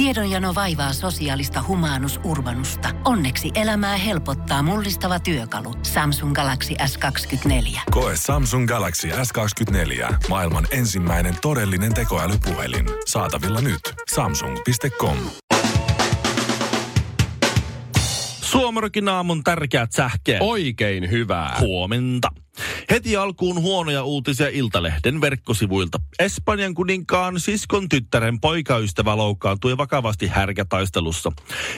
Tiedonjano vaivaa sosiaalista humanus urbanusta. Onneksi elämää helpottaa mullistava työkalu. Samsung Galaxy S24. Koe Samsung Galaxy S24. Maailman ensimmäinen todellinen tekoälypuhelin. Saatavilla nyt. Samsung.com. Suomerokin aamun tärkeät sähkeet. Oikein hyvää. Huomenta. Heti alkuun huonoja uutisia Iltalehden verkkosivuilta. Espanjan kuninkaan siskon tyttären poikaystävä loukkaantui vakavasti härkätaistelussa.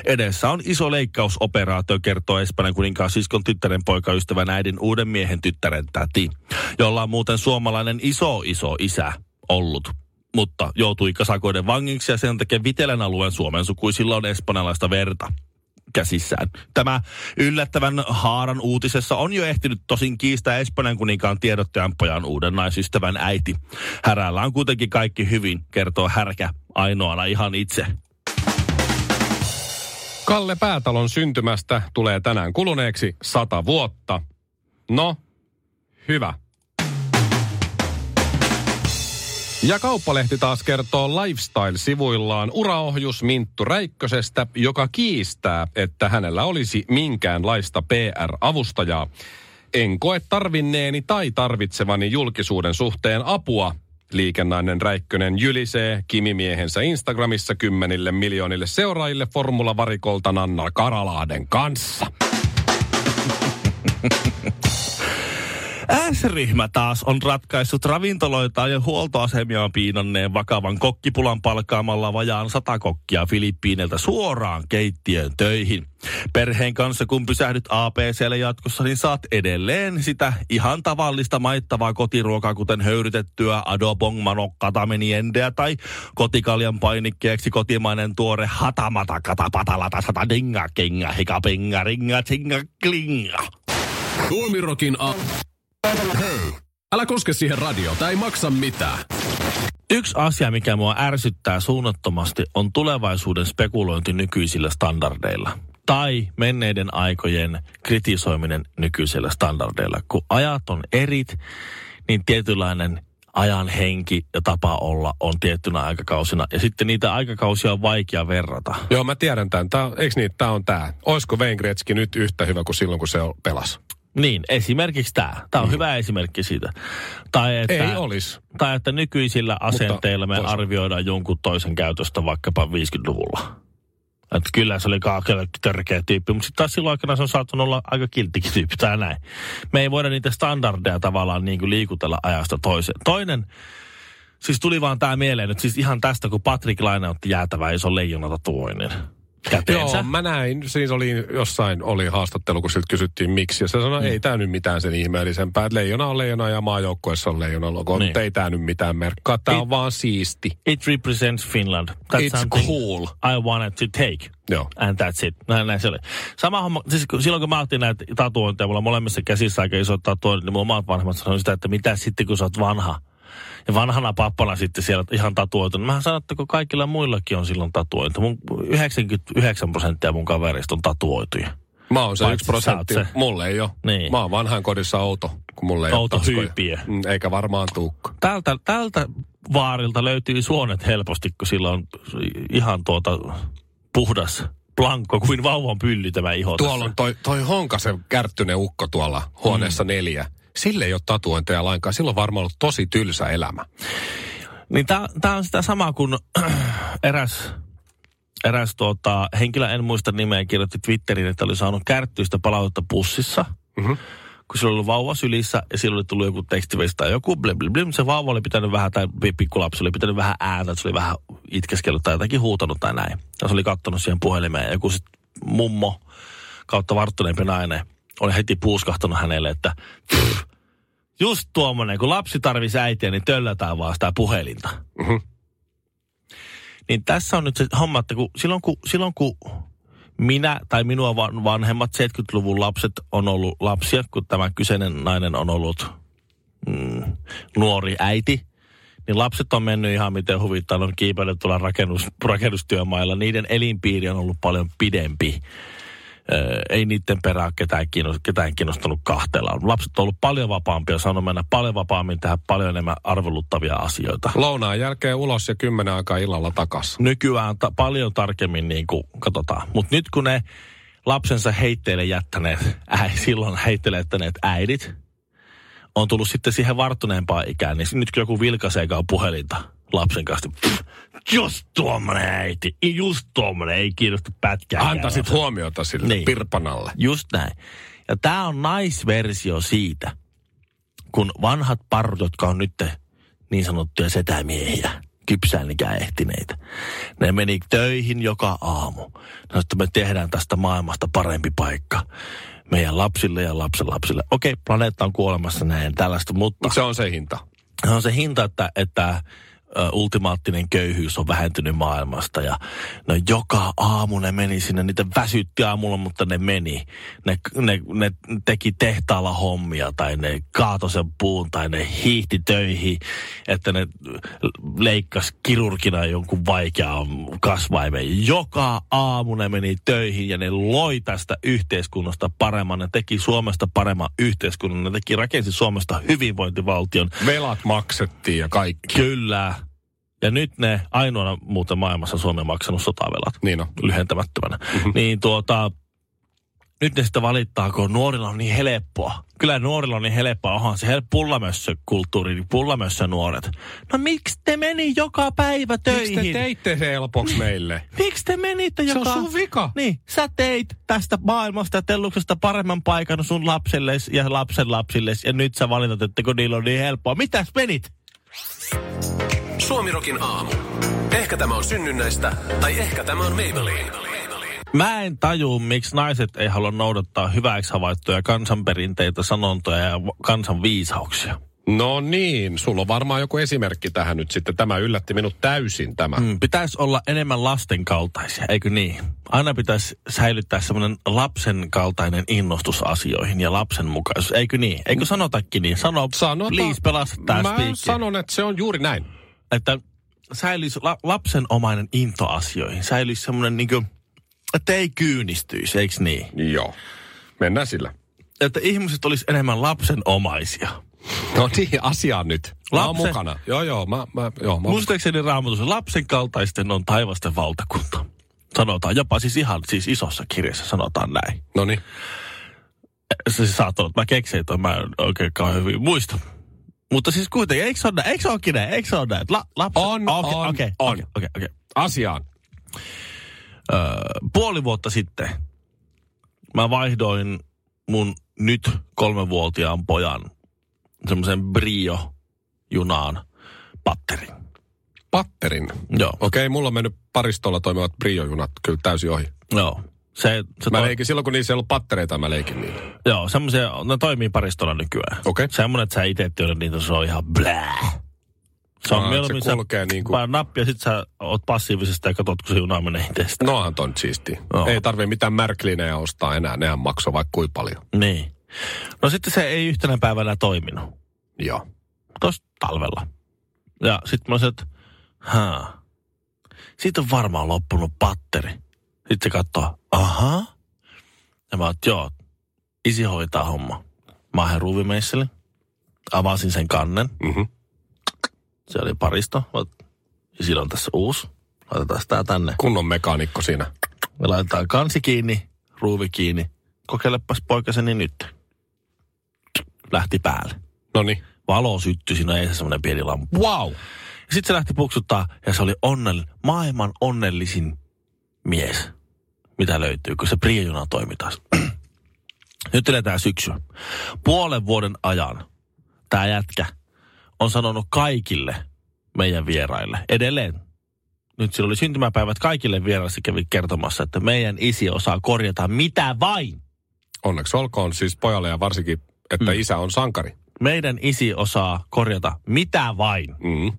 Edessä on iso leikkausoperaatio, kertoo Espanjan kuninkaan siskon tyttären poikaystävän äidin uuden miehen tyttären täti, jolla on muuten suomalainen iso iso isä ollut mutta joutui kasakoiden vangiksi ja sen takia Vitelän alueen Suomen sukuisilla on espanjalaista verta käsissään. Tämä yllättävän haaran uutisessa on jo ehtinyt tosin kiistää Espanjan kuninkaan tiedottajan pojan uuden naisystävän äiti. Härällä on kuitenkin kaikki hyvin, kertoo härkä ainoana ihan itse. Kalle Päätalon syntymästä tulee tänään kuluneeksi sata vuotta. No, hyvä. Ja kauppalehti taas kertoo Lifestyle-sivuillaan uraohjus Minttu Räikkösestä, joka kiistää, että hänellä olisi minkäänlaista PR-avustajaa. En koe tarvinneeni tai tarvitsevani julkisuuden suhteen apua, Liikennainen Räikkönen jylisee kimimiehensä Instagramissa kymmenille miljoonille seuraajille formulavarikolta Nanna Karalahden kanssa. S-ryhmä taas on ratkaissut ravintoloita ja huoltoasemiaan piinanneen vakavan kokkipulan palkaamalla vajaan sata kokkia Filippiineiltä suoraan keittiön töihin. Perheen kanssa kun pysähdyt APClle jatkossa, niin saat edelleen sitä ihan tavallista maittavaa kotiruokaa, kuten höyrytettyä adobong manokka tameniendeä tai kotikaljan painikkeeksi kotimainen tuore hatamata katapatalata sata dinga kenga hikapenga ringa tsinga klinga. Tuomirokin a... Hei, älä koske siihen radio, tai ei maksa mitään. Yksi asia, mikä mua ärsyttää suunnattomasti, on tulevaisuuden spekulointi nykyisillä standardeilla. Tai menneiden aikojen kritisoiminen nykyisillä standardeilla. Kun ajat on erit, niin tietynlainen ajan henki ja tapa olla on tiettynä aikakausina. Ja sitten niitä aikakausia on vaikea verrata. Joo, mä tiedän tämän. Tää, eikö niin, tämä on tämä. Olisiko Wayne Gretzky nyt yhtä hyvä kuin silloin, kun se pelasi? Niin, esimerkiksi tämä. Tämä on mm. hyvä esimerkki siitä. Tai että, Ei olisi. Tai että nykyisillä asenteilla me toisaalta. arvioidaan jonkun toisen käytöstä vaikkapa 50-luvulla. Että kyllä se oli kaakelle törkeä tyyppi, mutta sitten taas silloin aikana se on saattanut olla aika kilttikin tyyppi tai näin. Me ei voida niitä standardeja tavallaan niin kuin liikutella ajasta toiseen. Toinen, siis tuli vaan tämä mieleen nyt siis ihan tästä, kun Patrick Laine otti jäätävän ison leijonatatuoinnin käteensä. Joo, mä näin. Siis oli jossain oli haastattelu, kun siltä kysyttiin miksi. Ja se sanoi, mm. ei tämä nyt mitään sen ihmeellisempää. Että leijona on leijona ja maajoukkueessa on leijona logo. Niin. Ei tämä nyt mitään merkkaa. Tämä on vaan siisti. It represents Finland. That's It's something cool. I wanted to take. Joo. And that's it. Näin, näin se oli. Sama homma, siis kun- silloin kun mä otin näitä tatuointeja, mulla on molemmissa käsissä aika isot tatuoinnit, niin mun omat vanhemmat sanoivat sitä, että mitä sitten kun sä oot vanha. Ja vanhana pappana sitten siellä ihan tatuoitu. Mä sanon, että kun kaikilla muillakin on silloin tatuointi. Mun 99 prosenttia mun kaverista on tatuoituja. Mä oon se Paitsi yksi prosentti. se. Mulle ei ole. Niin. Mä oon vanhaan kodissa outo, kun mulle ei Outo ole. Mm, Eikä varmaan tuukka. Tältä, tältä vaarilta löytyy suonet helposti, kun sillä on ihan tuota puhdas plankko kuin vauvan pylly tämä iho Tuolla tässä. on toi, toi Honkasen kärttynen ukko tuolla huoneessa mm. neljä. Sille ei ole tatuointeja lainkaan. Sillä on varmaan ollut tosi tylsä elämä. Niin tämä on sitä samaa kuin eräs, eräs tuota, henkilö, en muista nimeä, kirjoitti Twitteriin, että oli saanut kärttyistä palautetta pussissa. Mhm. Kun sillä oli vauva sylissä ja sillä oli tullut joku tekstiviesti tai joku blim, blim, blim. Se vauva oli pitänyt vähän, tai pi- pikkulapsi oli pitänyt vähän ääntä, että se oli vähän itkeskellyt tai jotakin huutanut tai näin. Ja se oli kattonut siihen puhelimeen ja joku sit mummo kautta varttuneempi nainen oli heti puuskahtanut hänelle, että pff, just tuommoinen, kun lapsi tarvisi äitiä, niin töllätään vaan sitä puhelinta. Mhm. Niin tässä on nyt se homma, että kun, silloin, kun, silloin kun minä tai minua van- vanhemmat 70-luvun lapset on ollut lapsia, kun tämä kyseinen nainen on ollut mm, nuori äiti, niin lapset on mennyt ihan miten huvittaa, on kiipeillyt tuolla rakennus, rakennustyömailla. Niiden elinpiiri on ollut paljon pidempi ei niiden perään ketään, kiinnost, ketään kiinnostanut kahteella. Lapset on ollut paljon vapaampia, saanut mennä paljon vapaammin tehdä paljon enemmän arveluttavia asioita. Lounaan jälkeen ulos ja kymmenen aikaa illalla takas. Nykyään ta- paljon tarkemmin niin kuin katsotaan. Mutta nyt kun ne lapsensa heitteille jättäneet, äi, silloin heitteille jättäneet äidit, on tullut sitten siihen varttuneempaan ikään, niin nyt kun joku vilkaiseekaan puhelinta lapsen kanssa, pff, just tuommoinen äiti, just tuommoinen, ei kiinnosta pätkää. Antaisit huomiota sille Niin. Pirpanalle. Just näin. Ja tämä on naisversio siitä, kun vanhat parrut, jotka on nyt niin sanottuja setämiehiä, kypsäänikään ehtineitä. Ne meni töihin joka aamu. Sanoi, että me tehdään tästä maailmasta parempi paikka meidän lapsille ja lapsen lapsille. Okei, planeetta on kuolemassa näin tällaista, mutta Se on se hinta. se on se hinta, että, että ultimaattinen köyhyys on vähentynyt maailmasta ja no joka aamu ne meni sinne, niitä väsytti aamulla, mutta ne meni. Ne, ne, ne teki tehtaalla hommia tai ne kaato sen puun tai ne hiihti töihin, että ne leikkas kirurgina jonkun vaikean kasvaimen. Joka aamu ne meni töihin ja ne loi tästä yhteiskunnasta paremman. Ne teki Suomesta paremman yhteiskunnan. Ne teki, rakensi Suomesta hyvinvointivaltion. Velat maksettiin ja kaikki. Kyllä. Ja nyt ne ainoana muuten maailmassa Suomi on maksanut sotavelat Niin on. lyhentämättömänä. Mm-hmm. Niin tuota, nyt ne sitten valittaa, kun nuorilla on niin helppoa. Kyllä nuorilla on niin helppoa. Onhan se hel- pullamössökulttuuri, niin pullamössö nuoret. No miksi te meni joka päivä töihin? Miksi te teitte se helpoksi meille? Miksi te menitte Se on joka... sun vika. Niin, sä teit tästä maailmasta ja telluksesta paremman paikan sun lapselles ja lapsen lapsilles. Ja nyt sä valitat, että kun niillä on niin helppoa. Mitäs menit? Suomirokin aamu. Ehkä tämä on synnynnäistä, tai ehkä tämä on Maybelline. Mä en taju, miksi naiset ei halua noudattaa hyväksi havaittuja kansanperinteitä, sanontoja ja kansan viisauksia. No niin, sulla on varmaan joku esimerkki tähän nyt sitten. Tämä yllätti minut täysin tämä. Mm, pitäisi olla enemmän lasten kaltaisia, eikö niin? Aina pitäisi säilyttää semmoinen lapsen kaltainen innostus asioihin ja lapsen mukaisuus, eikö niin? Eikö sanotakin niin? Sano, Sanotaan- please, pelasta Mä spiikki. sanon, että se on juuri näin. Että säilyisi la- lapsenomainen into asioihin. Säilyisi semmoinen niinku, että ei kyynistyisi, eikö niin? Joo. Mennään sillä. Että ihmiset olisi enemmän lapsenomaisia. No niin, asiaan nyt. Mä Lapsen- mukana. Joo, joo, mä, mä, joo, mä Muistaakseni raamatussa lapsen kaltaisten on taivasten valtakunta. Sanotaan jopa siis ihan siis isossa kirjassa sanotaan näin. No niin. Se siis saattaa olla, että mä keksin, että mä en oikein kauhean hyvin muista. Mutta siis kuitenkin, eikö se ole näin? Eikö se olekin näin? Eikö se ole näin? La, lapsen, On, Okei, on, okei, on. okei, okei, okei. Asiaan. Öö, puoli vuotta sitten mä vaihdoin mun nyt kolmevuotiaan pojan semmoisen Brio-junaan patterin. Patterin. Joo, Okei, mulla on mennyt paristolla toimivat briojunat kyllä täysin ohi. joo. Se, se Mä toi- leikin silloin, kun niissä ei ollut pattereita, mä leikin niillä. Joo, semmoisia, ne toimii paristolla nykyään. Okei. Semmoinen, että sä itse työnnät niitä, se on ihan blää. Se on Aa, mieluummin se kulkee niin kuin- painat nappia, sit sä oot passiivisesti ja katsot, kun se juna menee itsestä. Nohan ton siisti. Joo. Ei tarvii mitään märklinejä ostaa enää, nehän maksoi vaikka kuin paljon. Niin. No sitten se ei yhtenä päivänä toiminut. Joo. Tuossa talvella. Ja sitten mä olisin, että haa. Siitä on varmaan loppunut patteri. Sitten se katsoo, aha. Ja mä että joo, isi hoitaa homma. Mä oon ruuvimeisseli. Avasin sen kannen. Mhm. Se oli paristo. Ja on tässä uusi. Laitetaan tää tänne. Kunnon mekaanikko siinä. Me laitetaan kansi kiinni, ruuvi kiinni. Kokeilepas poikaseni nyt. Lähti päälle. No niin. Valo syttyi, siinä ei se semmoinen pieni lamppu. Wow. Ja sitten se lähti puksuttaa ja se oli onnell, maailman onnellisin mies, mitä löytyy, kun se Priejuna toimi taas. Nyt eletään syksyä. Puolen vuoden ajan tämä jätkä on sanonut kaikille meidän vieraille, edelleen, nyt sillä oli syntymäpäivät kaikille vieraille, se kävi kertomassa, että meidän isi osaa korjata mitä vain. Onneksi olkoon siis pojalle ja varsinkin, että mm. isä on sankari. Meidän isi osaa korjata mitä vain. Mm.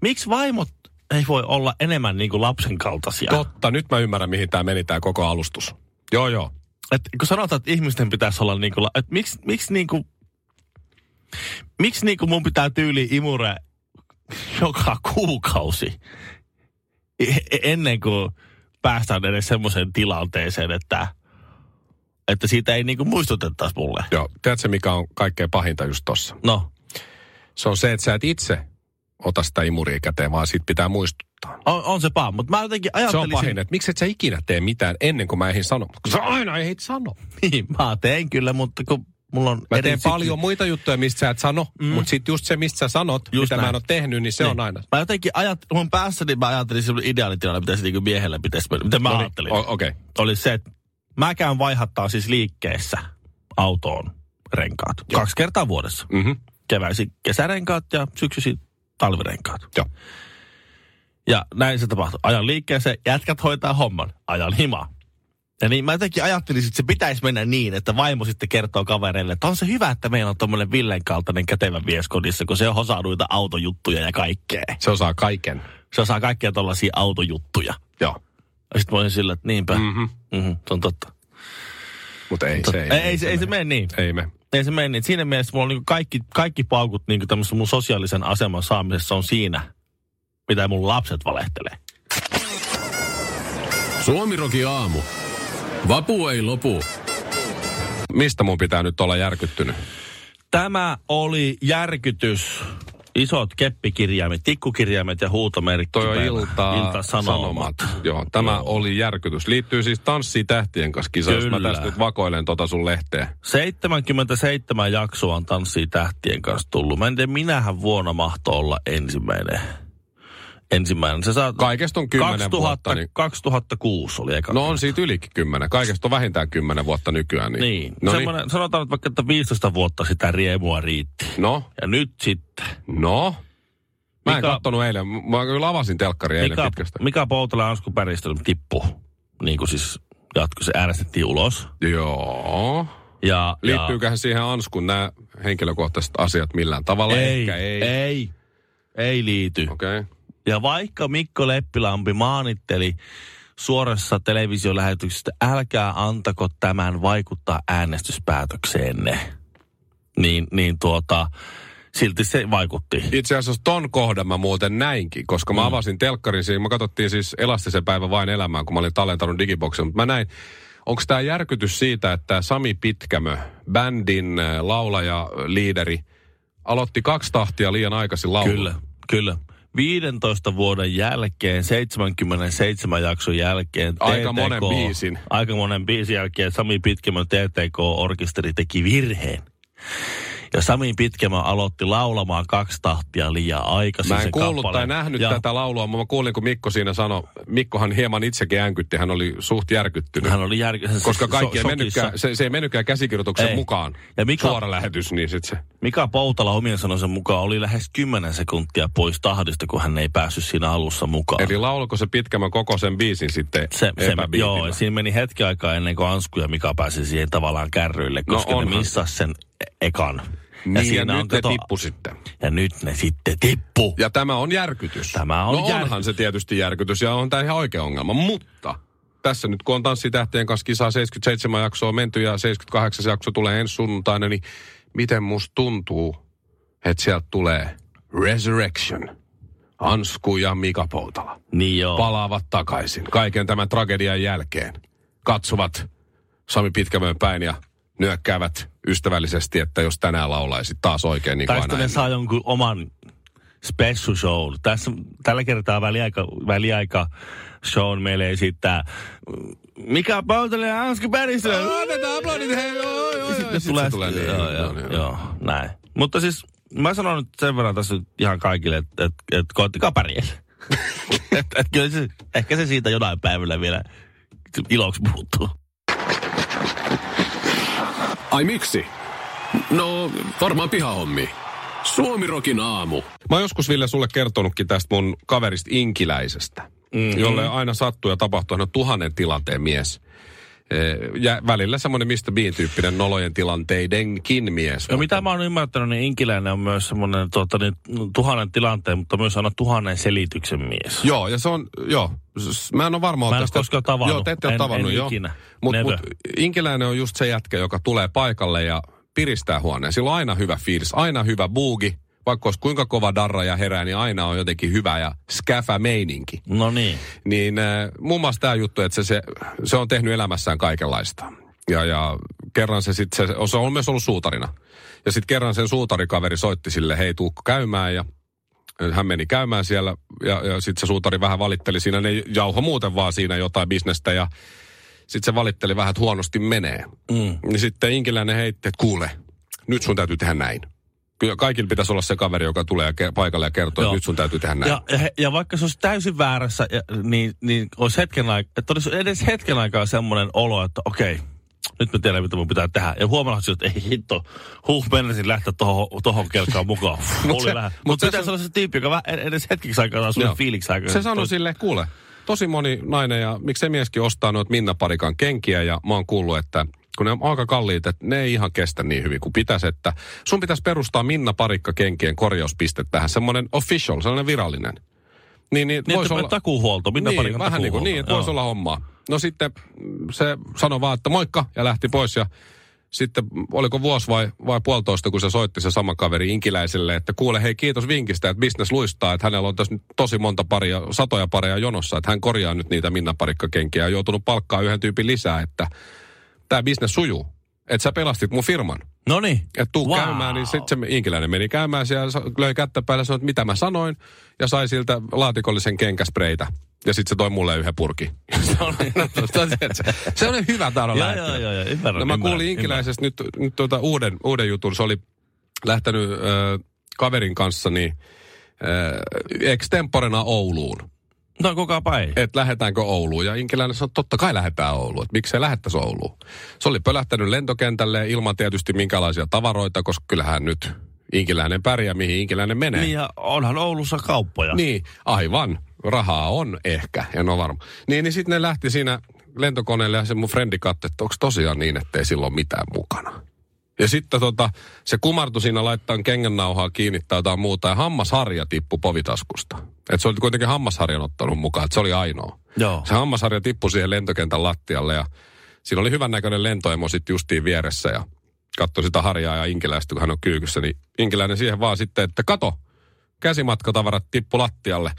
Miksi vaimot ei voi olla enemmän niin kuin lapsen kaltaisia? Totta, nyt mä ymmärrän, mihin tämä meni tämä koko alustus. Joo, joo. Et kun sanotaan, että ihmisten pitäisi olla niin kuin, että miksi, miksi niin kuin, miksi niin kuin mun pitää tyyli imure joka kuukausi e- e- ennen kuin päästään edes semmoiseen tilanteeseen, että Että siitä ei niinku muistutettaisi mulle. Joo, tiedätkö mikä on kaikkein pahinta just tossa? No, Se on se, että sä et itse ota sitä imuria käteen, vaan siitä pitää muistuttaa. on, on se paha, mutta mä jotenkin Se on ajattelin... pahin, että miksi et sä ikinä tee mitään ennen kuin mä ehdin sanoa. Kun sä aina ehdit sanoa. Niin, mä teen kyllä, mutta kun mulla on... Mä teen paljon muita juttuja, mistä sä et sano, mm. mutta sitten just se, mistä sä sanot, Just mitä näin. mä en ole tehnyt, niin se Niin. on aina. Mä jotenkin ajat, mun päässäni mä ajattelin semmoinen ideaalitilanne, mitä se niinku miehellä pitäisi mennä. Miten mä No niin, ajattelin? o- Okei. Okay. Oli se, että mä käyn vaihattaa siis liikkeessä autoon renkaat. Kaksi kertaa vuodessa. Mm-hmm. Keväisin kesärenkaat ja syksyisin talvirenkaat. Joo. Ja näin se tapahtui. Ajan liikkeeseen, jätkät hoitaa homman. Ajan himaa. Ja niin mä jotenkin ajattelin, että se pitäisi mennä niin, että vaimo sitten kertoo kavereille, että on se hyvä, että meillä on tommonen Villen kaltainen kätevä mies kodissa, kun se osaa noita autojuttuja ja kaikkea. Se osaa kaiken. Se osaa kaikkea tollaisia autojuttuja. Joo. Ja sitten mä olin sillä, että niinpä. Mm. Mm-hmm. Mm-hmm, se on totta. Mutta ei, se ei. ei, ei, se, ei se mene niin. Ei me. Ei se mene niin. Siinä mielessä mulla on niin kaikki, kaikki paukut niin tämmöisen mun sosiaalisen aseman saamisessa on siinä, mitä mun lapset valehtelee. Suomiroki aamu. Vapu ei lopu. Mistä mun pitää nyt olla järkyttynyt? Tämä oli järkytys. Isot keppikirjaimet, tikkukirjaimet ja huutomerkki. Toi on ilta, Ilta-Sanomat. Joo, tämä Joo. oli järkytys. Liittyy siis Tanssii tähtien kanssa kisa, jos mä Kyllä. tästä nyt vakoilen tota sun lehteen. 77 jaksoa on Tanssii tähtien kanssa tullut. Mä en tiedä, minähän vuonna mahtoi olla ensimmäinen. Ensimmäinen. Se saa... Kaikesta on 10 2000, vuotta. Niin... 2006 oli eka. No on siitä ylikin kymmenen. Kaikesta on vähintään kymmenen vuotta nykyään. Niin, Niin. No, niin. Semmoinen, sanotaan nyt vaikka, että 15 vuotta sitä riemua riitti. no, Ja nyt sitten. no. Mä en Mika- kattonut eilen. Mä kyllä avasin telkkari eilen Mika, pitkästä. Mika Poutala ja Ansku Päristö tippu. Niin kuin siis jatko, se äänestettiin ulos. Joo. Ja, Liittyyköhän siihen Anskun nämä henkilökohtaiset asiat millään tavalla? ja, ei, Ehkä ei. ei, ei liity. Okei. Okay. Ja vaikka Mikko Leppilampi maanitteli suorassa televisiolähetyksestä, älkää antako tämän vaikuttaa äänestyspäätökseenne, niin, niin tuota, silti se vaikutti. Itse asiassa ton kohdan mä muuten näinkin, koska mä avasin telkkarin siinä. Mä katsottiin siis Elastisen päivä vain elämään, kun mä olin tallentanut digiboksen. Mutta mä näin, onko tämä järkytys siitä, että Sami Pitkämö, bändin äh, laulaja, liideri, aloitti kaksi tahtia liian aikaisin laulua. Kyllä, kyllä. 15 vuoden jälkeen, 77 jakson jälkeen. Aika monen biisin. Aika monen biisin jälkeen Sami Pitkämön TTK-orkesteri teki virheen. Ja Sami Pitkämä aloitti laulamaan kaksi tahtia liian aikaisin Mä en kuullut kappale. tai nähnyt ja tätä laulua, mutta mä kuulin, kun Mikko siinä sanoi, Mikkohan hieman itsekin änkytti, hän oli suht järkyttynyt. Hän oli jär... koska kaikki ei so- mennytkään, sokissa. se, se ei mennytkään käsikirjoituksen Ei. mukaan. Ja Mika- Suora lähetys, niin sit se. Mika Poutala omien sanoisen mukaan oli lähes 10 sekuntia pois tahdista, kun hän ei päässyt siinä alussa mukaan. Eli lauliko se pitkämän koko sen biisin sitten Se, se, joo, ja siinä meni hetki aikaa ennen kuin Ansku ja Mika pääsi siihen tavallaan kärryille, No koska ne onhan. missas sen e- ekan. Niin, ja, nyt ne kato- tippu sitten. Ja nyt ne sitten tippu. Ja tämä on järkytys. Tämä on no onhan järkytys. se tietysti järkytys ja on tämä ihan oikea ongelma. Mutta tässä nyt kun on Tanssitähtien kanssa kisaa 77 jaksoa menty ja 78 jakso tulee ensi sunnuntaina, niin miten musta tuntuu, että sieltä tulee Resurrection. Ansku ja Mika Poutala Niin joo. palaavat takaisin kaiken tämän tragedian jälkeen. Katsovat Sami Pitkämön päin ja nyökkäävät ystävällisesti, että jos tänään laulaisit taas oikein niin kuin aina ne saa jonkun oman special show. Tässä, tällä kertaa väliaika, väliaika shown meille esittää Mika Poutala ja Ansku Päristö. Annetaan aplodit heille. Joo, joo, joo. Sitten Sit tulee, tulee niin. joo, joo, joo, joo. joo, näin. Mutta siis mä sanon nyt sen verran tässä ihan kaikille, että et, et koettikaa pärjää. et, et, kyllä se, ehkä se siitä jonain päivällä vielä iloksi muuttuu. Ai miksi? No, varmaan pihahommi. Suomirokin aamu. Mä oon joskus Ville sulle kertonutkin tästä mun kaverista Inkiläisestä, mm-hmm. jolle aina sattuu ja tapahtuu. Hän on tuhannen tilanteen mies. Eh, Ja välillä semmoinen Mr. Bean-tyyppinen nolojen tilanteidenkin mies. Ja mitä mä oon ymmärtänyt, niin Inkiläinen on myös semmoinen tuota, niin, tuhannen tilanteen, mutta myös aina tuhannen selityksen mies. Joo, ja se on, joo. Mä en ole varma Mä en ole tästä. koskaan tavannut. Joo, te ette ole En- tavannut, en joo. ikinä. Mutta mut, Inkiläinen on just se jätkä, joka tulee paikalle ja piristää huoneen. Sillä on aina hyvä fiilis, aina hyvä buugi. Vaikka olisi kuinka kova darra ja herää, niin aina on jotenkin hyvä ja skäfä meininki. No niin. Niin äh, muun muassa tämä juttu, että se, se, se on tehnyt elämässään kaikenlaista. Ja, ja kerran se sitten, se, se on myös ollut suutarina. Ja sitten kerran sen suutarikaveri soitti sille, hei tuukko käymään ja hän meni käymään siellä ja, ja sitten se suutari vähän valitteli siinä, ne jauho muuten vaan siinä jotain bisnestä ja sitten se valitteli vähän, että huonosti menee. Mm. Niin sitten Inkiläinen heitti, että kuule, nyt sun täytyy tehdä näin. Kyllä kaikilla pitäisi olla se kaveri, joka tulee paikalle ja kertoo, että nyt sun täytyy tehdä näin. Ja, ja, ja vaikka se olisi täysin väärässä, ja, niin, niin olisi hetken aikaa, että olisi edes hetken aikaa semmoinen olo, että okei, nyt mä tiedän, mitä mun pitää tehdä. Ja huomalla, että ei hitto, huh, menisin lähteä tohon, tohon kelkaan mukaan. Mut Oli se- mut Mutta se- pitää olla se tyyppi, joka vähän edes hetkeksi aikaa saa sulle fiiliksi aikaa. Se sanoi sille, kuule, tosi moni nainen ja miksei mieskin ostaa noita Minna Parikan kenkiä ja mä oon kuullut, että kun ne on aika kalliit, että ne ei ihan kestä niin hyvin kuin pitäisi, että sun pitäisi perustaa Minna Parikka kenkien korjauspiste tähän, semmoinen official, sellainen virallinen. Niin, niin, Niin, että olla... takuuhuolto, Minna niin, Parikan vähän niin kuin niin, että voisi olla hommaa. No sitten se sanoi vaan, että moikka ja lähti pois ja sitten oliko vuosi vai, vai puolitoista, kun se soitti se sama kaveri Inkiläiselle, että kuule hei kiitos vinkistä, että business luistaa, että hänellä on tässä nyt tosi monta paria, satoja pareja jonossa, että hän korjaa nyt niitä Minna Parikka-kenkiä ja joutunut palkkaa yhden tyypin lisää, että tämä business sujuu. Että sä pelastit mun firman. No niin. Että tuu Wow. käymään, niin sitten se Inkiläinen meni käymään siellä, löi kättä päälle ja sanoi, että mitä mä sanoin, ja sai siltä laatikollisen kenkäspreitä. Ja sitten se toi mulle yhden purki. se, on, se, se on hyvä taidon Joo, joo, joo, joo, ymmärrän, No mä kuulin Inkiläisestä nyt, nyt tuota uuden, uuden jutun. Se oli lähtenyt äh, kaverin kanssa niin äh, extemporena Ouluun. No kuka päin. Että lähdetäänkö Ouluun. Ja Inkiläinen sanoi, että totta kai lähdetään Ouluun. Että miksei lähettäisi Ouluun. Se oli pölähtänyt lentokentälle ilman tietysti minkälaisia tavaroita, koska kyllähän nyt Inkiläinen pärjää, mihin Inkiläinen menee. Niin ja onhan Oulussa kauppoja. Niin, aivan. Rahaa on ehkä, en ole varma. Niin, niin sitten ne lähti siinä lentokoneelle ja se mun frendi katsoi, että onko tosiaan niin, että ei silloin mitään mukana. Ja sitten tota, se kumartui siinä laittaa kengännauhaa kiinni tai jotain muuta ja hammasharja tippui povitaskusta. Et se oli kuitenkin hammasharjan ottanut mukaan, että se oli ainoa. Joo. Se hammasharja tippui siihen lentokentän lattialle ja siinä oli hyvän näköinen lentoemo sitten justiin vieressä ja katsoi sitä harjaa ja inkiläistä, kun hän on kyykyssä, niin inkiläinen siihen vaan sitten, että kato, käsimatkatavarat tippu lattialle.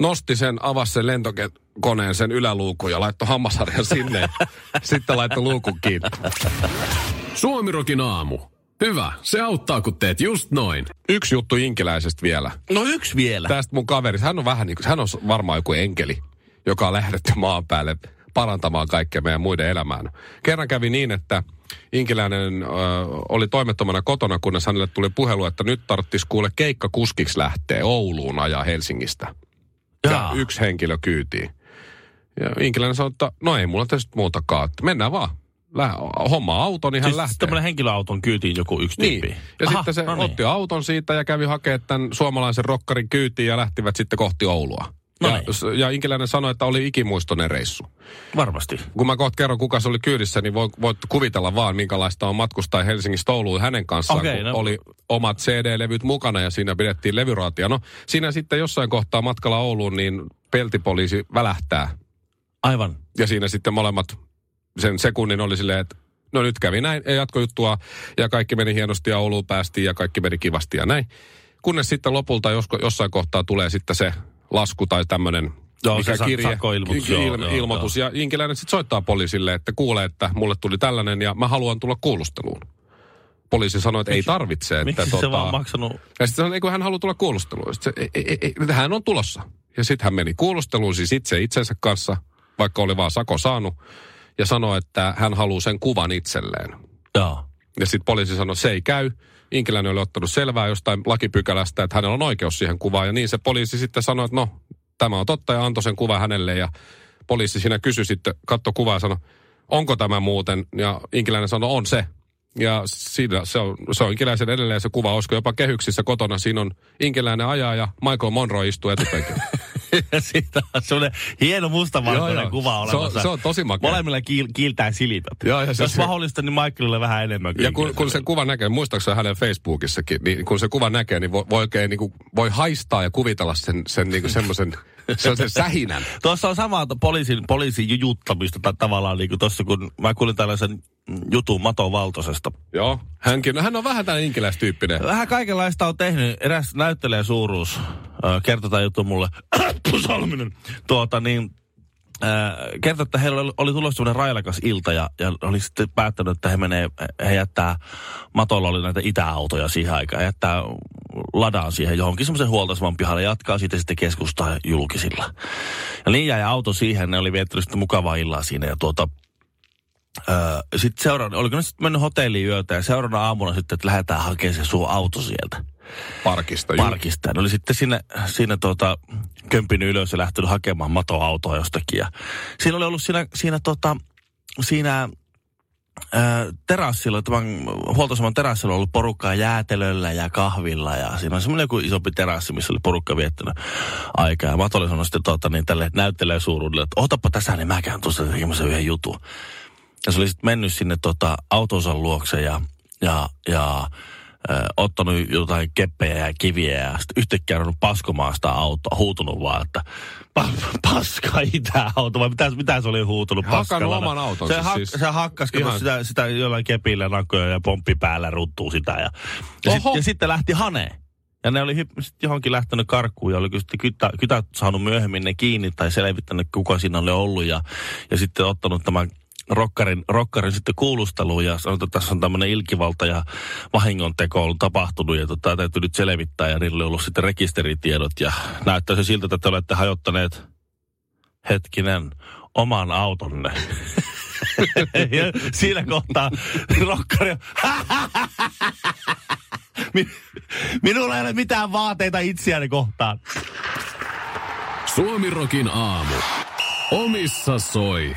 Nosti sen, avasi sen lentokoneen sen yläluukun ja laittoi hammasharjan sinne. sitten laittoi luukun kiinni. Suomirokin aamu. Hyvä, se auttaa kun teet just noin. Yksi juttu inkiläisestä vielä. No yksi vielä. Tästä mun kaveri, hän on vähän niin kuin, hän on varmaan joku enkeli, joka on lähdetty maan päälle parantamaan kaikkea meidän muiden elämään. Kerran kävi niin, että Inkiläinen ö, oli toimettomana kotona, kunnes hänelle tuli puhelu, että nyt tarvitsisi kuule keikka kuskiksi lähteä Ouluun ajaa Helsingistä. Ja Jaa. yksi henkilö kyytiin. Ja Inkiläinen sanoi, että no ei mulla tietysti muutakaan, että mennään vaan. Lä- homma auto, niin hän Siis lähtee. tämmöinen henkilöauton kyytiin joku yksi Niin. tyyppi. Ja Aha, sitten se no niin. otti auton siitä ja kävi hakemaan tämän suomalaisen rokkarin kyytiin ja lähtivät sitten kohti Oulua. No ja, niin. ja Inkiläinen sanoi, että oli ikimuistoinen reissu. Varmasti. Kun mä kohta kerron, kuka se oli kyydissä, niin voit, voit kuvitella vaan, minkälaista on matkustaa Helsingistä Ouluun hänen kanssaan, Okei, kun no- oli omat CD-levyt mukana ja siinä pidettiin levyraatia. No siinä sitten jossain kohtaa matkalla Ouluun, niin peltipoliisi välähtää. Aivan. Ja siinä sitten molemmat sen sekunnin oli silleen, että no nyt kävi näin, ei jatkojuttua ja kaikki meni hienosti ja Ouluun päästiin ja kaikki meni kivasti ja näin. Kunnes sitten lopulta josko, jossain kohtaa tulee sitten se lasku tai tämmöinen Joo, se sak- sakkoilmoitus, ki- joo, il- joo, ilmoitus. Ja Inkiläinen sitten soittaa poliisille, että kuulee, että mulle tuli tällainen ja mä haluan tulla kuulusteluun. Poliisi sanoi, että ei tarvitse. Että Miksi se vaan maksanut? ja sitten sanoi, kun hän haluaa tulla kuulusteluun. Se, ei, ei, ei, hän on tulossa. Ja sitten hän meni kuulusteluun siis itse itsensä kanssa, vaikka oli vaan sako saanut. Ja sanoi, että hän haluaa sen kuvan itselleen. Joo. Ja sitten poliisi sanoi, se ei käy. Inkiläinen oli ottanut selvää jostain lakipykälästä, että hänellä on oikeus siihen kuvaan. Ja niin se poliisi sitten sanoi, että no, tämä on totta ja antoi sen kuvan hänelle. Ja poliisi siinä kysyi sitten, katto kuvaa ja sanoi, onko tämä muuten? Ja Inkiläinen sanoi, on se. Ja siinä se on, se on Inkiläisen edelleen se kuva, olisiko jopa kehyksissä kotona. Siinä on Inkiläinen ajaa ja Michael Monroe istuu etupenkillä. Siitä on semmoinen hieno mustavalkoinen kuva Se on- olemassa. se on tosi makea. Molemmilla kiil- kiiltää silmät. Joo, ja se- Jos se- mahdollista, niin Michaelille vähän enemmän. Ja kun, kun sen kuvan näkee, muistaakseni hänen Facebookissakin, niin kun se kuva näkee, niin voi, voi oikein niin kuin, voi haistaa ja kuvitella sen, sen niin kuin semmoisen, sellaisen sähinän. Tuossa on samaa poliisin, poliisin jujuttamista tai tavallaan niin kuin tuossa, kun mä kuulin tällaisen jutun Mato Valtosesta. Joo. Hänkin, no hän on vähän tällainen inkiläistyyppinen. Vähän kaikenlaista on tehnyt. Eräs näyttelijä suuruus kertoi tämän jutun mulle. Salminen. Tuota niin, kertoi, että heillä oli, oli tulossa semmoinen railakas ilta ja, ja oli sitten päättänyt, että he menee, he jättää, Matolla oli näitä itäautoja siihen aikaan, jättää ladaan siihen johonkin semmoisen huoltoaseman pihalle, jatkaa siitä sitten keskustaa julkisilla. Ja niin jäi auto siihen, ne oli viettänyt sitten mukavaa illaa siinä ja tuota, Öö, sitten seuraavana, oliko ne sitten mennyt hotelliin yötä ja seuraavana aamuna sitten, että lähdetään hakemaan se sun auto sieltä. Parkista. Parkista. Ne oli sitten siinä, siinä tuota, kömpinyt ylös ja lähtenyt hakemaan matoautoa jostakin. Ja siinä oli ollut siinä, siinä, tota, siinä ää, terassilla, tämän huoltoaseman terassilla on ollut porukkaa jäätelöllä ja kahvilla ja siinä on semmoinen joku isompi terassi, missä oli porukka viettänyt aikaa. Ja Mato oli sanonut sitten tota, niin tälle näyttelee suuruudelle, että otapa tässä, niin mä käyn tuossa tekemässä yhden jutun. Ja se oli sitten mennyt sinne tota, autonsa luokse ja, ja, ja ö, ottanut jotain keppejä ja kiviä ja sitten yhtäkkiä ruvennut paskomaan sitä autoa, huutunut vaan, että pa, paska itä auto, vai mitä, mitä se oli huutunut Hakannut oman autonsa se, ha, siis. se hakkas Ihan- sitä, sitä jollain kepillä nakoja ja pomppi päällä ruttuu sitä ja, ja, sit, ja sitten lähti haneen. Ja ne oli hyp- sit johonkin lähtenyt karkuun ja oli sitten kytä, kytät saanut myöhemmin ne kiinni tai selvittänyt, kuka siinä oli ollut. Ja, ja sitten ottanut tämän rokkarin, rokkarin sitten kuulusteluun ja sanoi, että tässä on tämmöinen ilkivalta ja vahingonteko ollut tapahtunut ja tota, täytyy nyt selvittää ja niillä oli ollut sitten rekisteritiedot ja näyttää se siltä, että te olette hajottaneet hetkinen oman autonne. ja siinä kohtaa rokkari on, Mi- Minulla ei ole mitään vaateita itseäni kohtaan. Suomirokin aamu. Omissa soi.